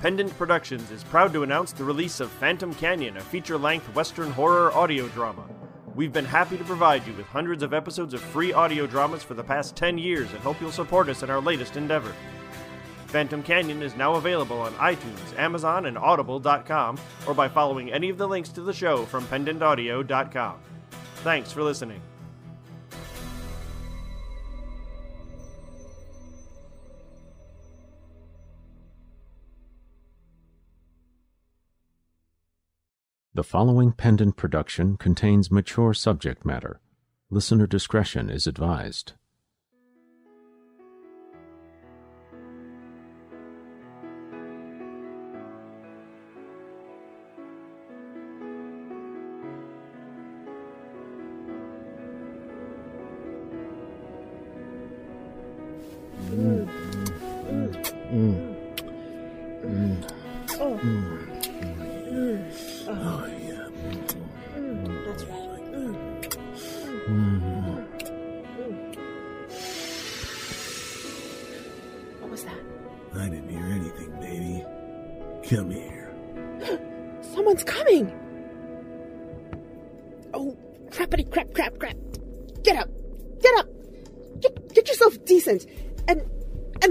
Pendant Productions is proud to announce the release of Phantom Canyon, a feature length Western horror audio drama. We've been happy to provide you with hundreds of episodes of free audio dramas for the past 10 years and hope you'll support us in our latest endeavor. Phantom Canyon is now available on iTunes, Amazon, and Audible.com, or by following any of the links to the show from pendantaudio.com. Thanks for listening. The following pendant production contains mature subject matter. Listener discretion is advised.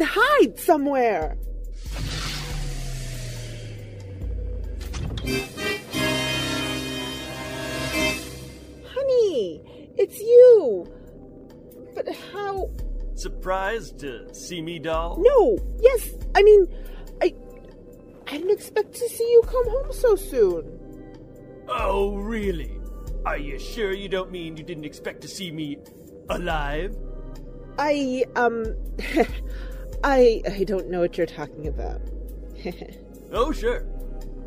Hide somewhere! Honey, it's you! But how? Surprised to see me, doll? No, yes, I mean, I. I didn't expect to see you come home so soon. Oh, really? Are you sure you don't mean you didn't expect to see me alive? I, um. I. I don't know what you're talking about. Oh, sure.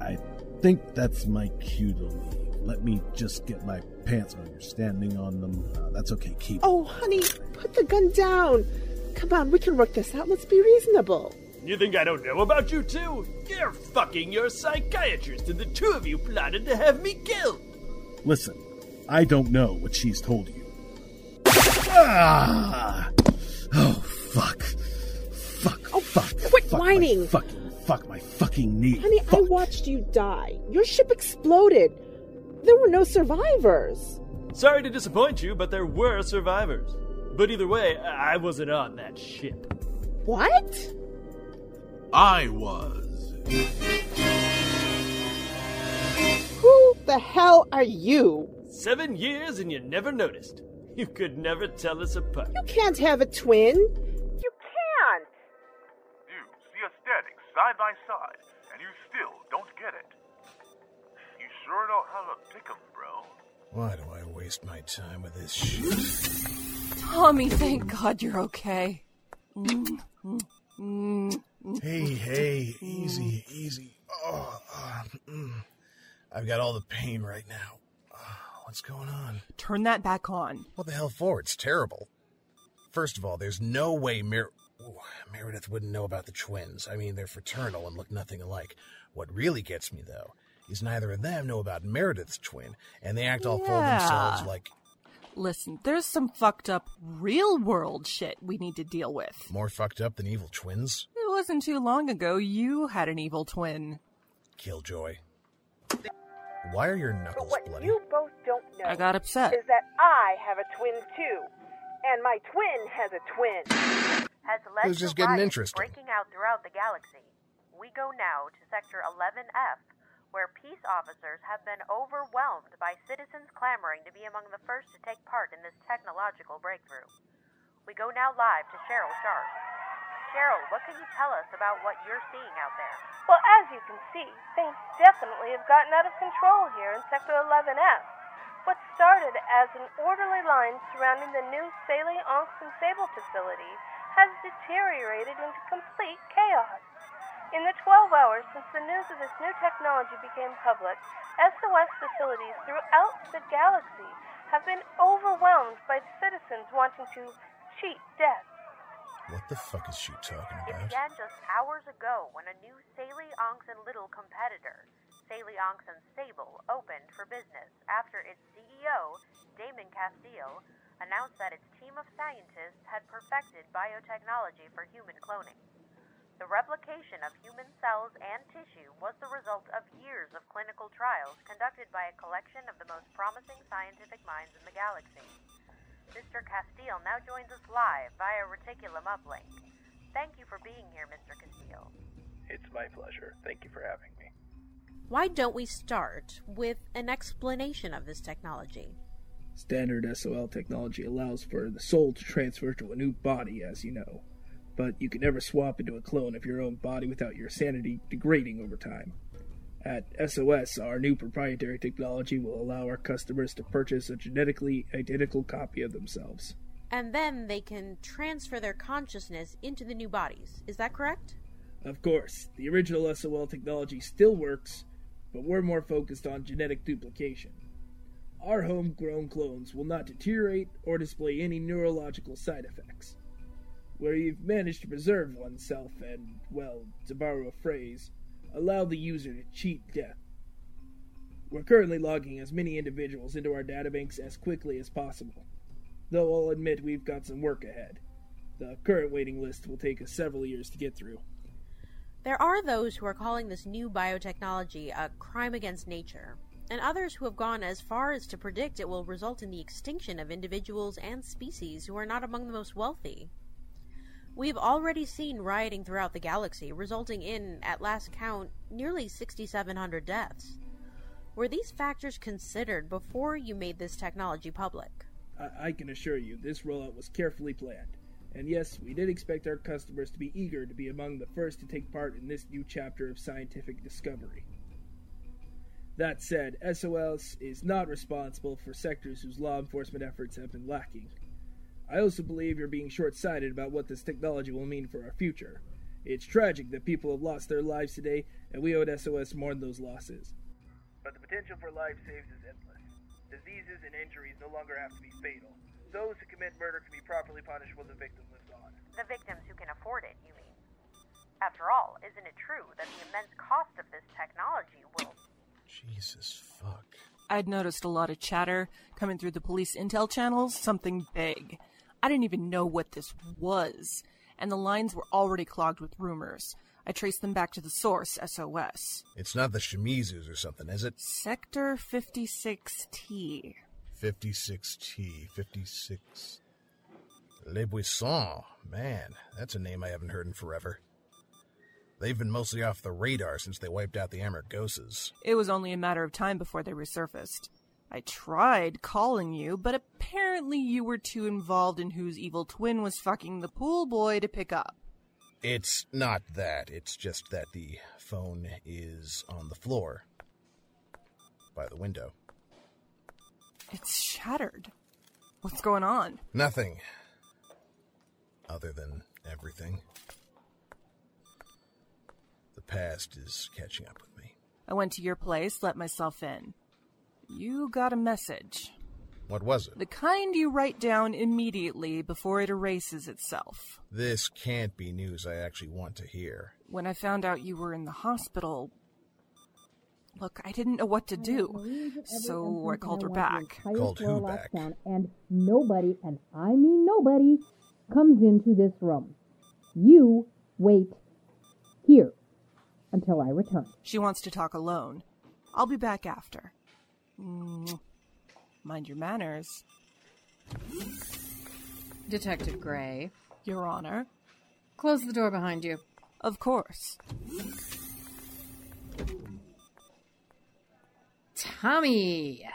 I think that's my cue to leave. Let me just get my pants while you're standing on them. Uh, that's okay. Keep. oh, honey, put the gun down. Come on, we can work this out. Let's be reasonable. You think I don't know about you too? You're fucking your psychiatrist, and the two of you plotted to have me killed. Listen, I don't know what she's told you. Ah! Oh fuck! Fuck! Fuck! fuck whining. My fucking fuck! My fucking knee! Honey, I watched you die. Your ship exploded. There were no survivors. Sorry to disappoint you, but there were survivors. But either way, I I wasn't on that ship. What? I was. Who the hell are you? Seven years and you never noticed. You could never tell us apart. You can't have a twin. Side by side, and you still don't get it. You sure know how to pick 'em, bro. Why do I waste my time with this shit? Tommy, thank God you're okay. Hey, hey, easy, easy. Oh, uh, mm. I've got all the pain right now. Uh, what's going on? Turn that back on. What the hell for? It's terrible. First of all, there's no way Mer- Ooh, Meredith wouldn't know about the twins. I mean, they're fraternal and look nothing alike. What really gets me, though, is neither of them know about Meredith's twin, and they act all full of themselves like Listen, there's some fucked up real world shit we need to deal with. more fucked up than evil twins. It wasn't too long ago you had an evil twin. Killjoy. Why are your knuckles What bloody? you both don't know I got upset. is that I have a twin too, and my twin has a twin. Has led This is getting riots interesting. breaking out throughout the galaxy. We go now to Sector 11F, where peace officers have been overwhelmed by citizens clamoring to be among the first to take part in this technological breakthrough. We go now live to Cheryl Sharp. Cheryl, what can you tell us about what you're seeing out there? Well, as you can see, things definitely have gotten out of control here in Sector 11F. What started as an orderly line surrounding the new Saley, Onks, and Sable facility has deteriorated into complete chaos. In the 12 hours since the news of this new technology became public, SOS facilities throughout the galaxy have been overwhelmed by citizens wanting to cheat death. What the fuck is she talking about? It about? began just hours ago when a new Saley, Onks, and Little competitor, Saley, Onks, and Sable, opened for business after its CEO, Damon Castillo, announced that its team of scientists had perfected biotechnology for human cloning. The replication of human cells and tissue was the result of years of clinical trials conducted by a collection of the most promising scientific minds in the galaxy. Mr. Castile now joins us live via Reticulum Uplink. Thank you for being here, Mr. Castile. It's my pleasure. Thank you for having me. Why don't we start with an explanation of this technology? Standard SOL technology allows for the soul to transfer to a new body, as you know. But you can never swap into a clone of your own body without your sanity degrading over time. At SOS, our new proprietary technology will allow our customers to purchase a genetically identical copy of themselves. And then they can transfer their consciousness into the new bodies. Is that correct? Of course, the original SOL technology still works, but we're more focused on genetic duplication. Our homegrown clones will not deteriorate or display any neurological side effects. Where you've managed to preserve oneself and, well, to borrow a phrase, allow the user to cheat death. We're currently logging as many individuals into our databanks as quickly as possible, though I'll admit we've got some work ahead. The current waiting list will take us several years to get through. There are those who are calling this new biotechnology a crime against nature, and others who have gone as far as to predict it will result in the extinction of individuals and species who are not among the most wealthy. We've already seen rioting throughout the galaxy, resulting in, at last count, nearly 6,700 deaths. Were these factors considered before you made this technology public? I, I can assure you, this rollout was carefully planned. And yes, we did expect our customers to be eager to be among the first to take part in this new chapter of scientific discovery. That said, SOS is not responsible for sectors whose law enforcement efforts have been lacking. I also believe you're being short sighted about what this technology will mean for our future. It's tragic that people have lost their lives today, and we owe SOS more than those losses. But the potential for life saves is endless. Diseases and injuries no longer have to be fatal. Those who commit murder can be properly punished while the victim lives on. The victims who can afford it, you mean? After all, isn't it true that the immense cost of this technology will. Jesus fuck. I'd noticed a lot of chatter coming through the police intel channels, something big. I didn't even know what this was, and the lines were already clogged with rumors. I traced them back to the source, SOS. It's not the Shimizus or something, is it? Sector 56T. 56T. 56. Les Buissons. Man, that's a name I haven't heard in forever. They've been mostly off the radar since they wiped out the Amargoses. It was only a matter of time before they resurfaced. I tried calling you, but apparently you were too involved in whose evil twin was fucking the pool boy to pick up. It's not that. It's just that the phone is on the floor by the window. It's shattered. What's going on? Nothing. Other than everything. The past is catching up with me. I went to your place, let myself in. You got a message. What was it? The kind you write down immediately before it erases itself. This can't be news I actually want to hear. When I found out you were in the hospital, look, I didn't know what to do, so I called her back. Called who back? And nobody, and I mean nobody, comes into this room. You wait here until I return. She wants to talk alone. I'll be back after. Mm. Mind your manners. Detective Gray. Your Honor. Close the door behind you. Of course. Tommy!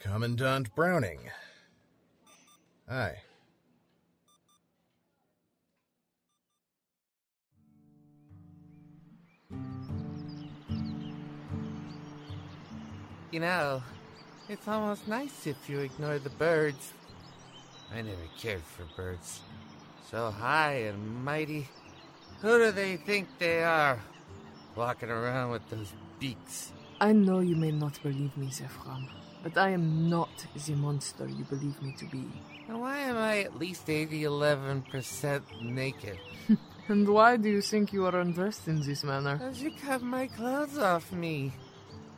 Commandant Browning. Hi. You know, it's almost nice if you ignore the birds. I never cared for birds. So high and mighty. Who do they think they are? Walking around with those beaks. I know you may not believe me, Zephram, but I am not the monster you believe me to be. And why am I at least 80 11% naked? and why do you think you are undressed in this manner? Because you cut my clothes off me.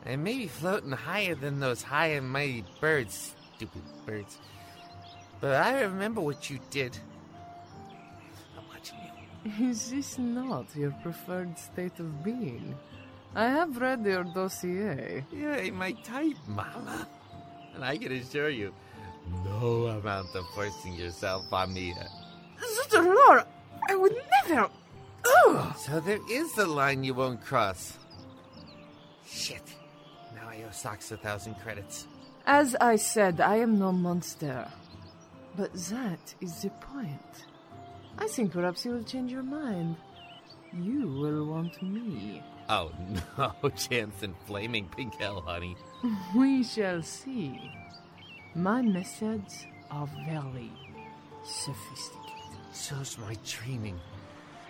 I may be floating higher than those high and mighty birds, stupid birds. But I remember what you did. I'm watching you. Is this not your preferred state of being? I have read your dossier. You ain't my type, Mama. And I can assure you, no amount of forcing yourself on me. Sister Laura, I would never. Ugh. So there is a line you won't cross. Shit. Owe Socks a thousand credits. As I said, I am no monster. But that is the point. I think perhaps you will change your mind. You will want me. Oh, no chance in flaming pink hell, honey. We shall see. My methods are very sophisticated. So's my. And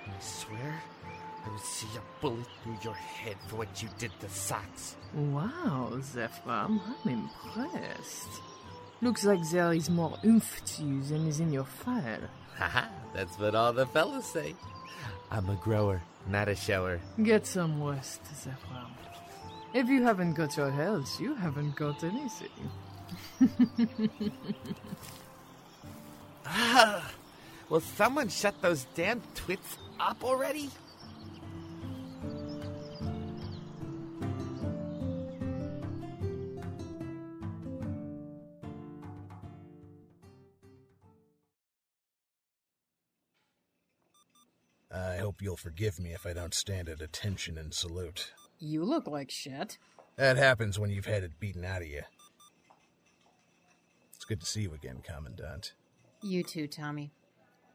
I swear, Would see a bullet through your head for what you did to Socks. Wow, Zephram, I'm impressed. Looks like there is more oomph to you than is in your file. Haha, that's what all the fellas say. I'm a grower, not a shower. Get some rest, Zephram. If you haven't got your health, you haven't got anything. Ah, will someone shut those damn twits up already? You'll forgive me if I don't stand at attention and salute. You look like shit. That happens when you've had it beaten out of you. It's good to see you again, Commandant. You too, Tommy.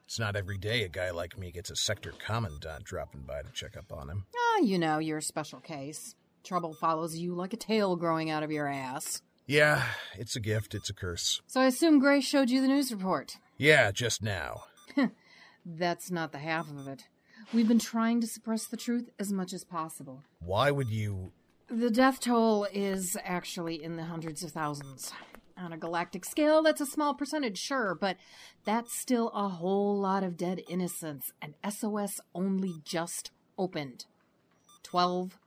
It's not every day a guy like me gets a sector commandant dropping by to check up on him. Ah, you know, you're a special case. Trouble follows you like a tail growing out of your ass. Yeah, it's a gift, it's a curse. So I assume Grace showed you the news report. Yeah, just now. That's not the half of it. We've been trying to suppress the truth as much as possible. Why would you. The death toll is actually in the hundreds of thousands. On a galactic scale, that's a small percentage, sure, but that's still a whole lot of dead innocents, and SOS only just opened. Twelve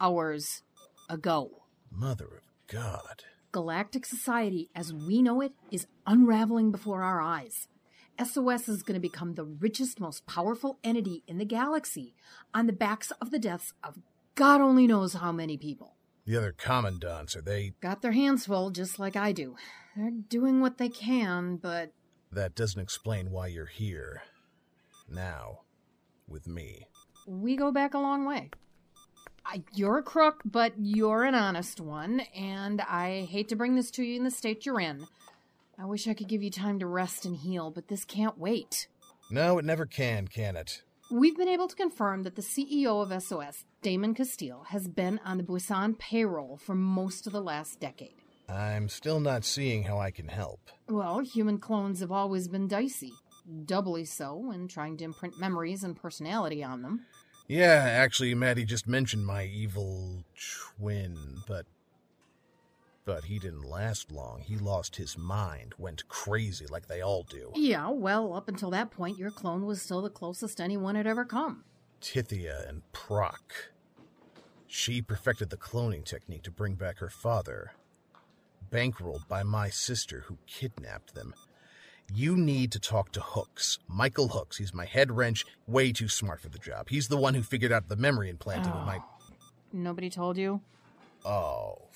hours ago. Mother of God. Galactic society, as we know it, is unraveling before our eyes. SOS is going to become the richest, most powerful entity in the galaxy on the backs of the deaths of God only knows how many people. The other commandants, are they. Got their hands full, just like I do. They're doing what they can, but That doesn't explain why you're here. Now, with me. we go back a long way. I, you're a crook, but you're an honest one, and I hate to bring this to you in the state you're in. I wish I could give you time to rest and heal, but this can't wait. No, it never can, can it? We've been able to confirm that the CEO of SOS, Damon Castile, has been on the Buisan payroll for most of the last decade. I'm still not seeing how I can help. Well, human clones have always been dicey, doubly so when trying to imprint memories and personality on them. Yeah, actually, Maddie just mentioned my evil twin, but. But he didn't last long. He lost his mind, went crazy like they all do. Yeah, well, up until that point, your clone was still the closest anyone had ever come. Tithia and Proc. She perfected the cloning technique to bring back her father. Bankrolled by my sister, who kidnapped them. You need to talk to Hooks. Michael Hooks. He's my head wrench, way too smart for the job. He's the one who figured out the memory implanting with my. Oh. Nobody told you? Oh,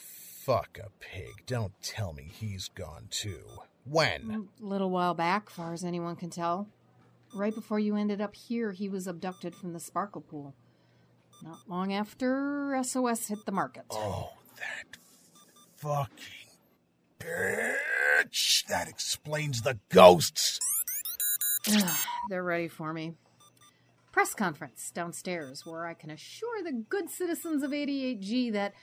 fuck a pig. Don't tell me he's gone too. When? A little while back, far as anyone can tell. Right before you ended up here, he was abducted from the Sparkle Pool. Not long after SOS hit the market. Oh, that fucking bitch! That explains the ghosts! They're ready for me. Press conference downstairs where I can assure the good citizens of 88G that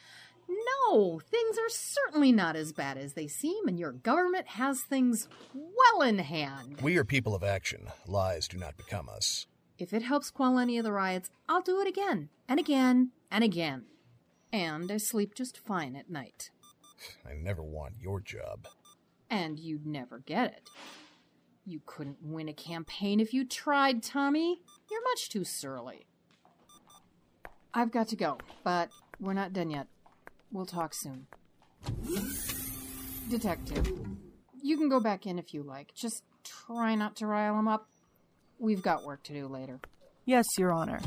no, things are certainly not as bad as they seem, and your government has things well in hand. We are people of action. Lies do not become us. If it helps quell any of the riots, I'll do it again, and again, and again. And I sleep just fine at night. I never want your job. And you'd never get it. You couldn't win a campaign if you tried, Tommy. You're much too surly. I've got to go, but we're not done yet. We'll talk soon. Detective, you can go back in if you like. Just try not to rile him up. We've got work to do later. Yes, Your Honor.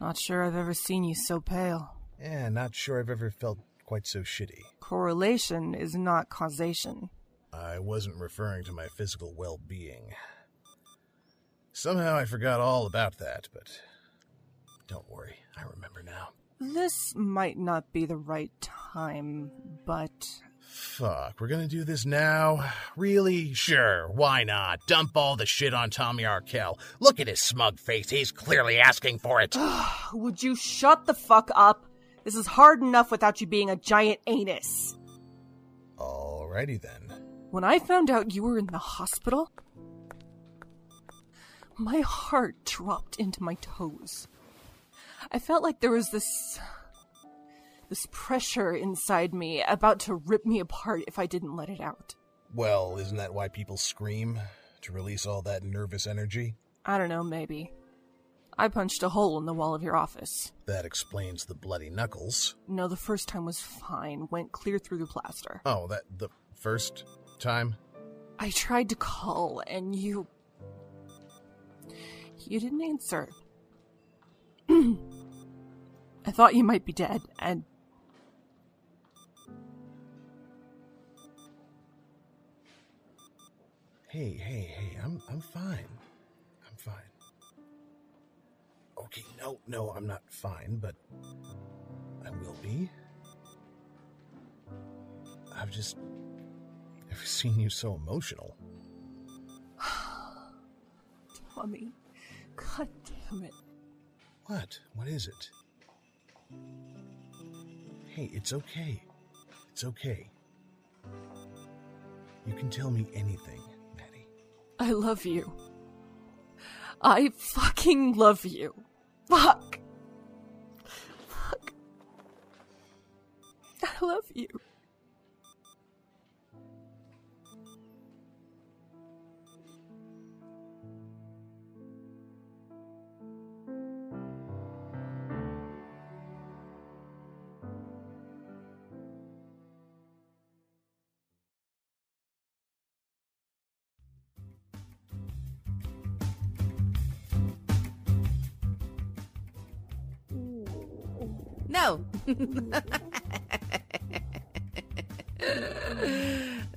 Not sure I've ever seen you so pale. Yeah, not sure I've ever felt quite so shitty. Correlation is not causation. I wasn't referring to my physical well being. Somehow I forgot all about that, but don't worry, I remember now. This might not be the right time, but. Fuck, we're gonna do this now? Really? Sure, why not? Dump all the shit on Tommy Arkell. Look at his smug face, he's clearly asking for it. Would you shut the fuck up? This is hard enough without you being a giant anus. Alrighty then. When I found out you were in the hospital, my heart dropped into my toes. I felt like there was this. this pressure inside me about to rip me apart if I didn't let it out. Well, isn't that why people scream? To release all that nervous energy? I don't know, maybe. I punched a hole in the wall of your office. That explains the bloody knuckles. No, the first time was fine, went clear through the plaster. Oh, that the first time? I tried to call, and you. You didn't answer. Thought you might be dead, and. Hey, hey, hey, I'm I'm fine. I'm fine. Okay, no, no, I'm not fine, but I will be. I've just never seen you so emotional. Tommy. God damn it. What? What is it? Hey, it's okay. It's okay. You can tell me anything. Maddie. I love you. I fucking love you. Fuck. Fuck. I love you.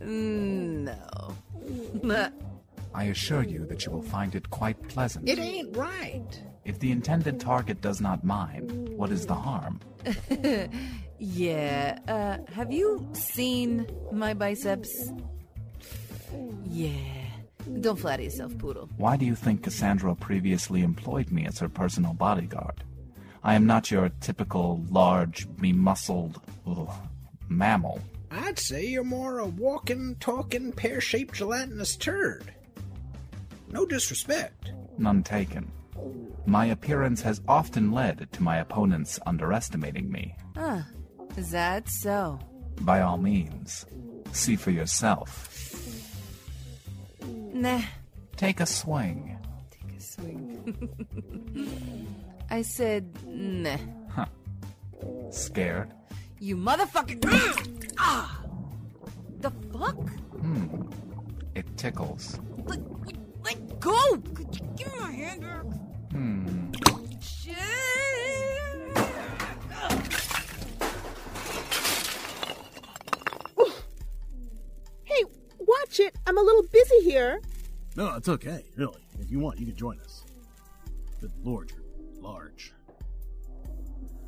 No. no. I assure you that you will find it quite pleasant. It ain't right. If the intended target does not mind, what is the harm? yeah. Uh, have you seen my biceps? Yeah. Don't flatter yourself, Poodle. Why do you think Cassandra previously employed me as her personal bodyguard? I am not your typical large, be-muscled mammal. I'd say you're more a walking, talking, pear shaped gelatinous turd. No disrespect. None taken. My appearance has often led to my opponents underestimating me. Ah, is that so? By all means, see for yourself. Nah. Take a swing. Take a swing. I said, nah. Huh. Scared? You motherfucker! ah! The fuck? Hmm. It tickles. Let, let go! Could you Give me my hand back. Hmm. Shit! Hey, watch it. I'm a little busy here. No, it's okay, really. If you want, you can join us. Good lord, you're large.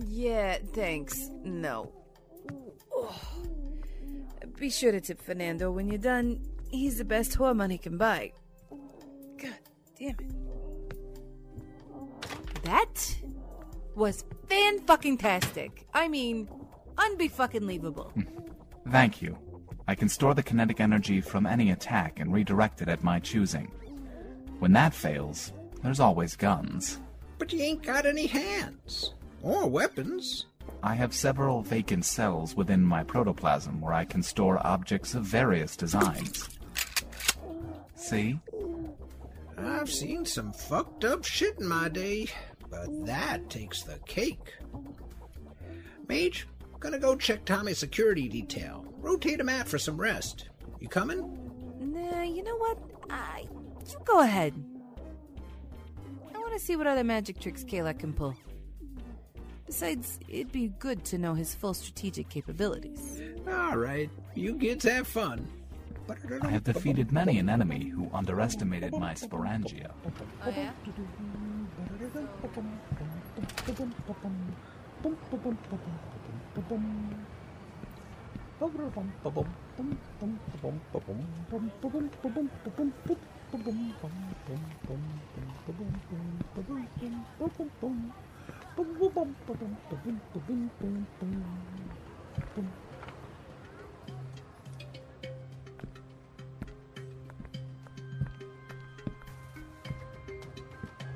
Yeah, thanks. No. Oh. Be sure to tip Fernando when you're done. He's the best whore money can buy. God damn it. That was fan fucking tastic. I mean, unbe fucking leavable. Hmm. Thank you. I can store the kinetic energy from any attack and redirect it at my choosing. When that fails, there's always guns. But you ain't got any hands. Or weapons. I have several vacant cells within my protoplasm where I can store objects of various designs. See? I've seen some fucked up shit in my day, but that takes the cake. Mage, gonna go check Tommy's security detail. Rotate him out for some rest. You coming? Nah, you know what? I. You go ahead. To see what other magic tricks Kalok can pull. Besides, it'd be good to know his full strategic capabilities. All right, you kids have fun. I have defeated many an enemy who underestimated my sporangia. Oh, yeah?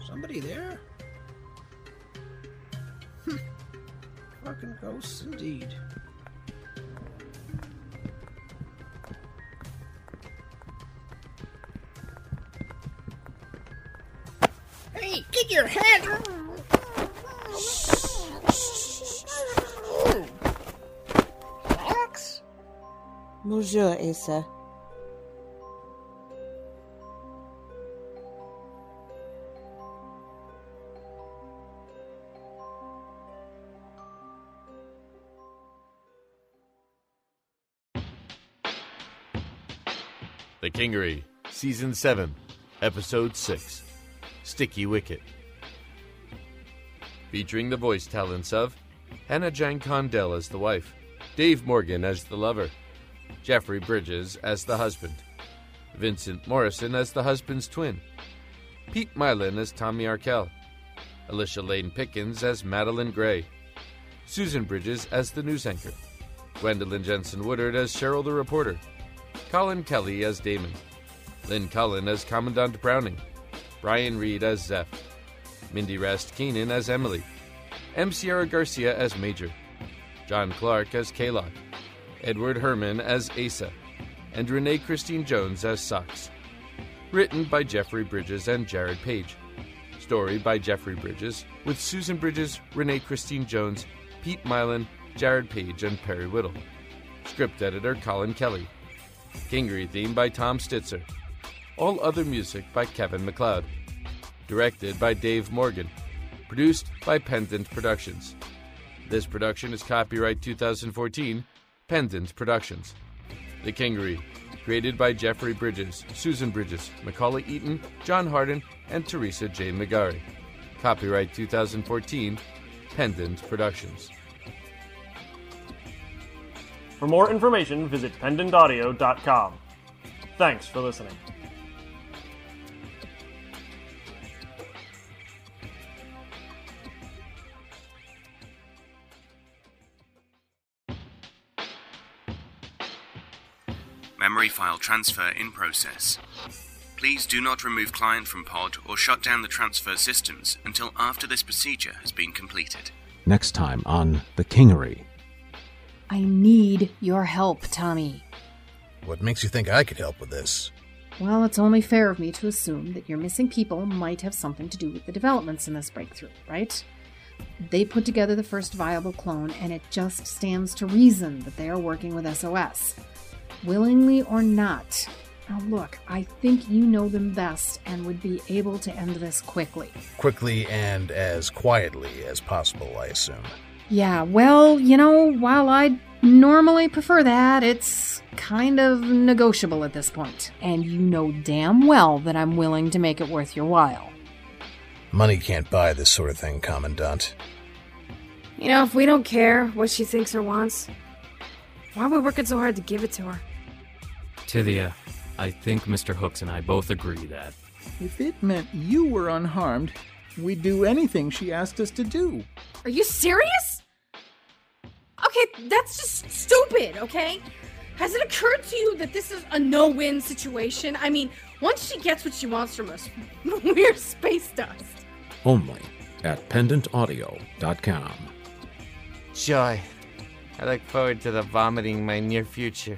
Somebody there? Hmm. Fucking ghosts indeed. Get your head! Relax. Bonjour, Asa. The Kingery, Season 7, Episode 6 Sticky Wicket. Featuring the voice talents of Hannah Jan Condell as the wife, Dave Morgan as the lover, Jeffrey Bridges as the husband, Vincent Morrison as the husband's twin, Pete Mylan as Tommy Arkell, Alicia Lane Pickens as Madeline Gray, Susan Bridges as the news anchor, Gwendolyn Jensen Woodard as Cheryl the reporter, Colin Kelly as Damon, Lynn Cullen as Commandant Browning, Brian Reed as Zeph, Mindy Rast Keenan as Emily, M. Sierra Garcia as Major, John Clark as Kalok, Edward Herman as Asa, and Renee Christine Jones as Socks. Written by Jeffrey Bridges and Jared Page. Story by Jeffrey Bridges, with Susan Bridges, Renee Christine Jones, Pete Mylan, Jared Page, and Perry Whittle. Script editor Colin Kelly. Kingery theme by Tom Stitzer. All other music by Kevin MacLeod. Directed by Dave Morgan. Produced by Pendant Productions. This production is copyright 2014, Pendant Productions. The Kingery, created by Jeffrey Bridges, Susan Bridges, Macaulay Eaton, John Harden, and Teresa J. McGarry. Copyright 2014, Pendant Productions. For more information, visit pendantaudio.com. Thanks for listening. File transfer in process. Please do not remove client from pod or shut down the transfer systems until after this procedure has been completed. Next time on The Kingery. I need your help, Tommy. What makes you think I could help with this? Well, it's only fair of me to assume that your missing people might have something to do with the developments in this breakthrough, right? They put together the first viable clone, and it just stands to reason that they are working with SOS. Willingly or not. Now, look, I think you know them best and would be able to end this quickly. Quickly and as quietly as possible, I assume. Yeah, well, you know, while I'd normally prefer that, it's kind of negotiable at this point. And you know damn well that I'm willing to make it worth your while. Money can't buy this sort of thing, Commandant. You know, if we don't care what she thinks or wants, why are we working so hard to give it to her? Tithia, I think Mr. Hooks and I both agree that. If it meant you were unharmed, we'd do anything she asked us to do. Are you serious? Okay, that's just stupid, okay? Has it occurred to you that this is a no win situation? I mean, once she gets what she wants from us, we're space dust. Only at pendantaudio.com. Joy. I look forward to the vomiting in my near future.